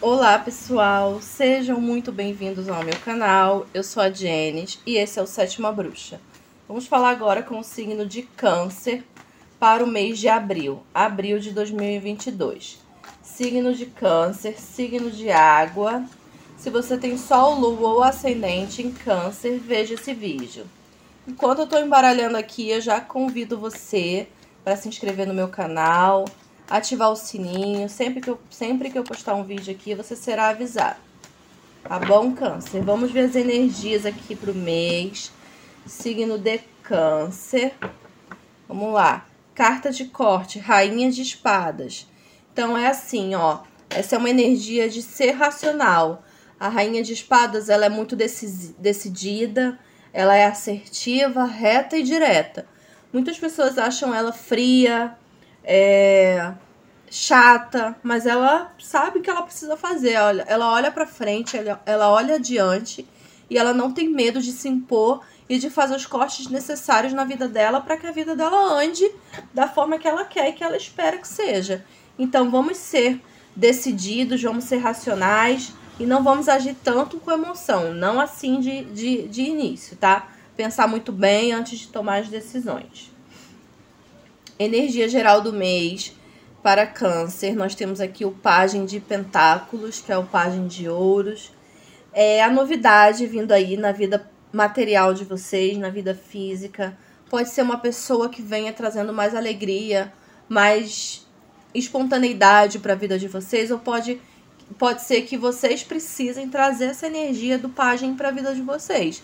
Olá pessoal, sejam muito bem-vindos ao meu canal. Eu sou a Jenis e esse é o Sétima Bruxa. Vamos falar agora com o signo de Câncer para o mês de abril, abril de 2022. Signo de Câncer, signo de água. Se você tem Sol, Lua ou Ascendente em Câncer, veja esse vídeo. Enquanto eu estou embaralhando aqui, eu já convido você para se inscrever no meu canal, ativar o sininho. Sempre que, eu, sempre que eu postar um vídeo aqui, você será avisado. Tá bom, Câncer? Vamos ver as energias aqui pro mês. Signo de Câncer. Vamos lá. Carta de corte, Rainha de Espadas. Então, é assim, ó. Essa é uma energia de ser racional. A Rainha de Espadas, ela é muito decidida, ela é assertiva, reta e direta. Muitas pessoas acham ela fria, é, chata, mas ela sabe o que ela precisa fazer. Olha, ela olha para frente, ela, ela olha adiante e ela não tem medo de se impor e de fazer os cortes necessários na vida dela para que a vida dela ande da forma que ela quer e que ela espera que seja. Então vamos ser decididos, vamos ser racionais e não vamos agir tanto com emoção, não assim de, de, de início, tá? Pensar muito bem antes de tomar as decisões energia geral do mês para câncer, nós temos aqui o Pagem de Pentáculos, que é o Pagem de Ouros. É a novidade vindo aí na vida material de vocês, na vida física. Pode ser uma pessoa que venha trazendo mais alegria, mais espontaneidade para a vida de vocês, ou pode, pode ser que vocês precisem trazer essa energia do Pagem para a vida de vocês.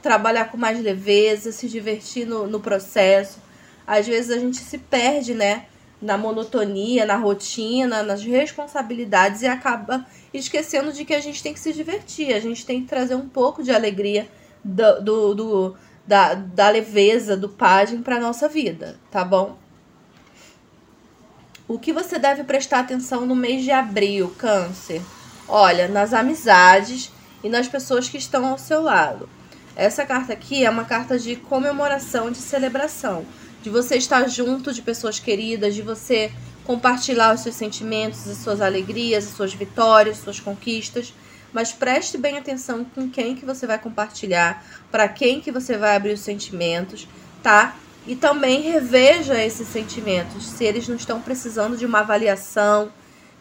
Trabalhar com mais leveza, se divertir no, no processo às vezes a gente se perde, né? Na monotonia, na rotina, nas responsabilidades e acaba esquecendo de que a gente tem que se divertir, a gente tem que trazer um pouco de alegria do, do, do da, da leveza do pajem para nossa vida, tá bom? O que você deve prestar atenção no mês de abril, Câncer? Olha, nas amizades e nas pessoas que estão ao seu lado. Essa carta aqui é uma carta de comemoração, de celebração de você estar junto de pessoas queridas, de você compartilhar os seus sentimentos, as suas alegrias, as suas vitórias, as suas conquistas. Mas preste bem atenção com quem que você vai compartilhar, para quem que você vai abrir os sentimentos, tá? E também reveja esses sentimentos, se eles não estão precisando de uma avaliação,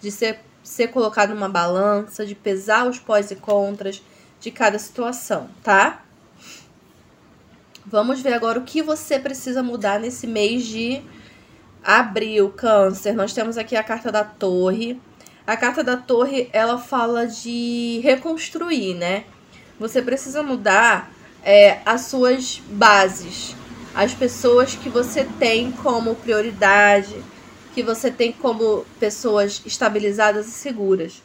de ser, ser colocado numa balança, de pesar os pós e contras de cada situação, tá? Vamos ver agora o que você precisa mudar nesse mês de abril, câncer. Nós temos aqui a carta da torre. A carta da torre, ela fala de reconstruir, né? Você precisa mudar é, as suas bases, as pessoas que você tem como prioridade, que você tem como pessoas estabilizadas e seguras.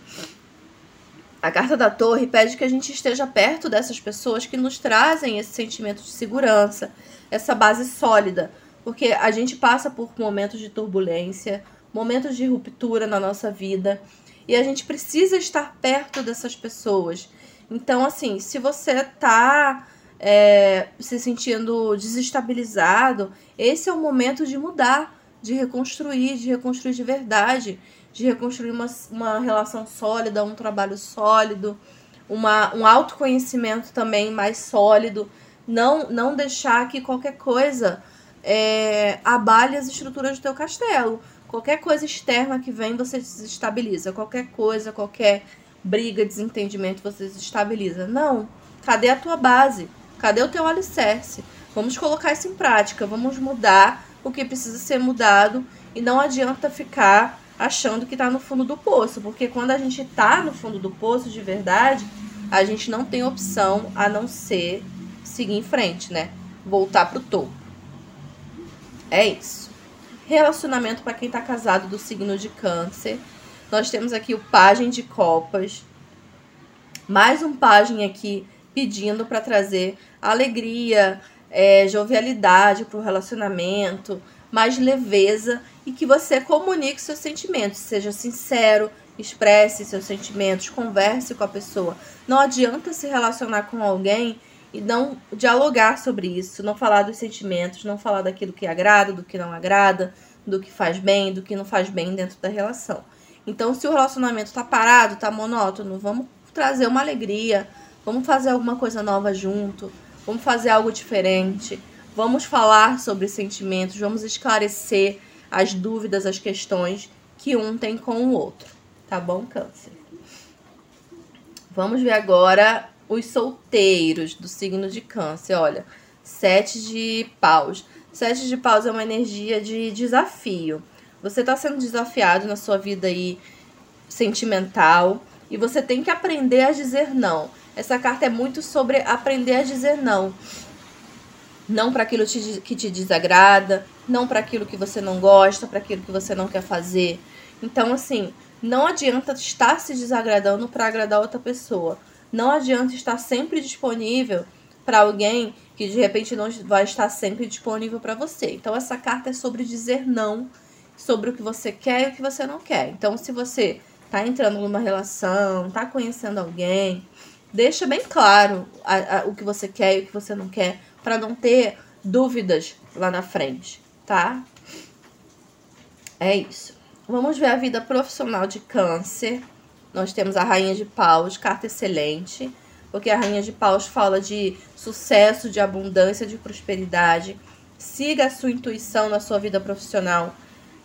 A carta da torre pede que a gente esteja perto dessas pessoas que nos trazem esse sentimento de segurança, essa base sólida, porque a gente passa por momentos de turbulência, momentos de ruptura na nossa vida, e a gente precisa estar perto dessas pessoas. Então, assim, se você tá é, se sentindo desestabilizado, esse é o momento de mudar, de reconstruir, de reconstruir de verdade de reconstruir uma, uma relação sólida, um trabalho sólido, uma, um autoconhecimento também mais sólido. Não, não deixar que qualquer coisa é, abale as estruturas do teu castelo. Qualquer coisa externa que vem, você desestabiliza. Qualquer coisa, qualquer briga, desentendimento, você desestabiliza. Não. Cadê a tua base? Cadê o teu alicerce? Vamos colocar isso em prática. Vamos mudar o que precisa ser mudado. E não adianta ficar achando que está no fundo do poço, porque quando a gente está no fundo do poço de verdade, a gente não tem opção a não ser seguir em frente, né? Voltar pro topo. É isso. Relacionamento para quem está casado do signo de Câncer. Nós temos aqui o Pagem de Copas. Mais um Pagem aqui pedindo para trazer alegria, é, jovialidade para o relacionamento, mais leveza e que você comunique seus sentimentos, seja sincero, expresse seus sentimentos, converse com a pessoa. Não adianta se relacionar com alguém e não dialogar sobre isso, não falar dos sentimentos, não falar daquilo que agrada, do que não agrada, do que faz bem, do que não faz bem dentro da relação. Então, se o relacionamento tá parado, tá monótono, vamos trazer uma alegria, vamos fazer alguma coisa nova junto, vamos fazer algo diferente, vamos falar sobre sentimentos, vamos esclarecer as dúvidas, as questões que um tem com o outro. Tá bom, Câncer? Vamos ver agora os solteiros do signo de Câncer. Olha, sete de paus. Sete de paus é uma energia de desafio. Você está sendo desafiado na sua vida aí sentimental e você tem que aprender a dizer não. Essa carta é muito sobre aprender a dizer não. Não para aquilo que te desagrada, não para aquilo que você não gosta, para aquilo que você não quer fazer. Então, assim, não adianta estar se desagradando para agradar outra pessoa. Não adianta estar sempre disponível para alguém que de repente não vai estar sempre disponível para você. Então, essa carta é sobre dizer não, sobre o que você quer e o que você não quer. Então, se você tá entrando numa relação, tá conhecendo alguém, deixa bem claro a, a, o que você quer e o que você não quer, para não ter dúvidas lá na frente, tá? É isso. Vamos ver a vida profissional de câncer. Nós temos a Rainha de Paus, carta excelente, porque a Rainha de Paus fala de sucesso, de abundância, de prosperidade. Siga a sua intuição na sua vida profissional.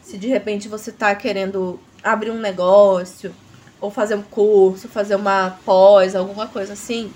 Se de repente você está querendo abrir um negócio, ou fazer um curso, fazer uma pós, alguma coisa assim,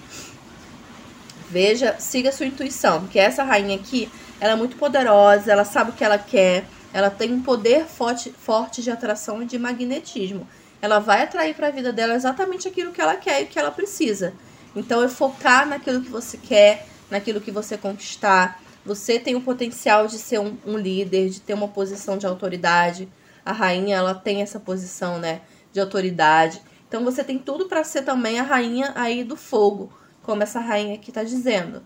veja, siga sua intuição, porque essa rainha aqui, ela é muito poderosa, ela sabe o que ela quer, ela tem um poder forte, forte de atração e de magnetismo. Ela vai atrair para a vida dela exatamente aquilo que ela quer e que ela precisa. Então é focar naquilo que você quer, naquilo que você conquistar. Você tem o potencial de ser um, um líder, de ter uma posição de autoridade a rainha ela tem essa posição, né, de autoridade. Então você tem tudo para ser também a rainha aí do fogo, como essa rainha aqui está dizendo.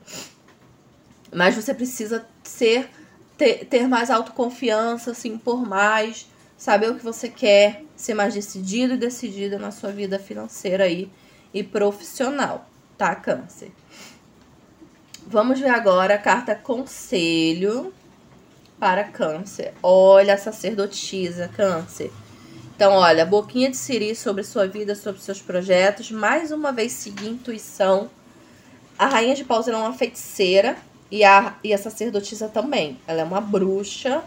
Mas você precisa ser ter, ter mais autoconfiança, se impor mais, saber o que você quer, ser mais decidido e decidida na sua vida financeira aí e profissional, tá, Câncer? Vamos ver agora a carta Conselho para câncer. Olha a sacerdotisa, câncer. Então, olha, boquinha de siri sobre sua vida, sobre seus projetos. Mais uma vez, seguir intuição. A rainha de paus é uma feiticeira e a, e a sacerdotisa também. Ela é uma bruxa.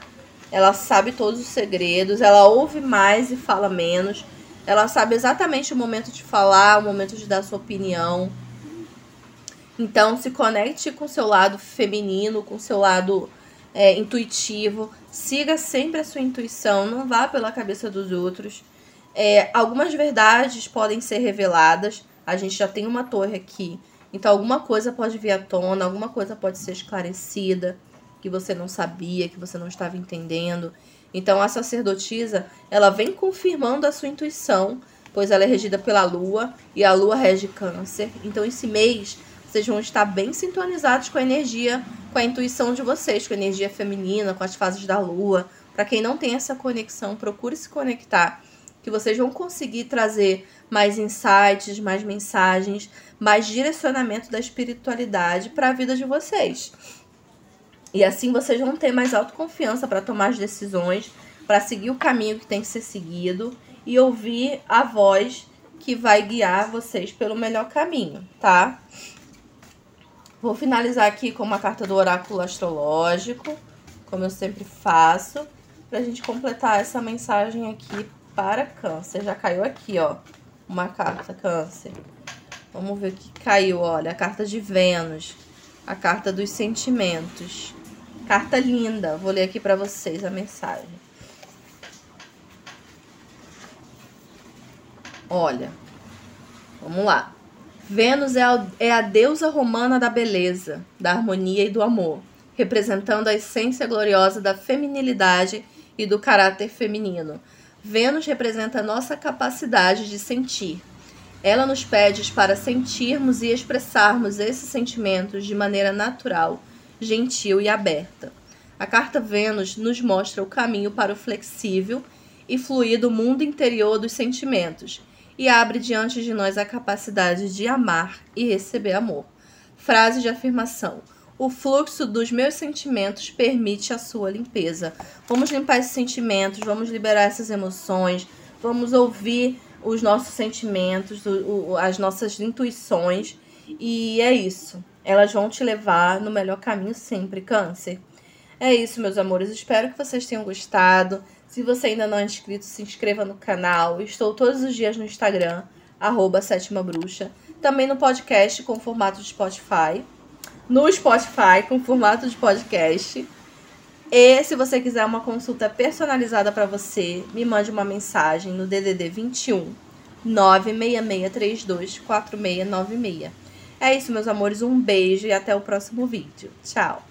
Ela sabe todos os segredos. Ela ouve mais e fala menos. Ela sabe exatamente o momento de falar, o momento de dar sua opinião. Então, se conecte com seu lado feminino, com seu lado é, intuitivo. Siga sempre a sua intuição, não vá pela cabeça dos outros. É, algumas verdades podem ser reveladas. A gente já tem uma torre aqui. Então, alguma coisa pode vir à tona, alguma coisa pode ser esclarecida que você não sabia, que você não estava entendendo. Então, a sacerdotisa, ela vem confirmando a sua intuição, pois ela é regida pela lua e a lua rege câncer. Então, esse mês vocês vão estar bem sintonizados com a energia, com a intuição de vocês, com a energia feminina, com as fases da lua. Para quem não tem essa conexão, procure se conectar, que vocês vão conseguir trazer mais insights, mais mensagens, mais direcionamento da espiritualidade para a vida de vocês. E assim vocês vão ter mais autoconfiança para tomar as decisões, para seguir o caminho que tem que ser seguido e ouvir a voz que vai guiar vocês pelo melhor caminho, tá? Vou finalizar aqui com uma carta do oráculo astrológico, como eu sempre faço, pra gente completar essa mensagem aqui para câncer. Já caiu aqui, ó, uma carta câncer. Vamos ver o que caiu, olha, a carta de Vênus, a carta dos sentimentos. Carta linda, vou ler aqui para vocês a mensagem. Olha, vamos lá. Vênus é a, é a deusa romana da beleza, da harmonia e do amor, representando a essência gloriosa da feminilidade e do caráter feminino. Vênus representa a nossa capacidade de sentir. Ela nos pede para sentirmos e expressarmos esses sentimentos de maneira natural, gentil e aberta. A carta Vênus nos mostra o caminho para o flexível e fluido mundo interior dos sentimentos e abre diante de nós a capacidade de amar e receber amor. Frase de afirmação: O fluxo dos meus sentimentos permite a sua limpeza. Vamos limpar esses sentimentos, vamos liberar essas emoções, vamos ouvir os nossos sentimentos, o, o, as nossas intuições. E é isso. Elas vão te levar no melhor caminho sempre, Câncer. É isso, meus amores. Espero que vocês tenham gostado. Se você ainda não é inscrito, se inscreva no canal. Estou todos os dias no Instagram, arroba Sétima Bruxa. Também no podcast com formato de Spotify. No Spotify com formato de podcast. E se você quiser uma consulta personalizada para você, me mande uma mensagem no DDD 21 96632 4696. É isso, meus amores. Um beijo e até o próximo vídeo. Tchau!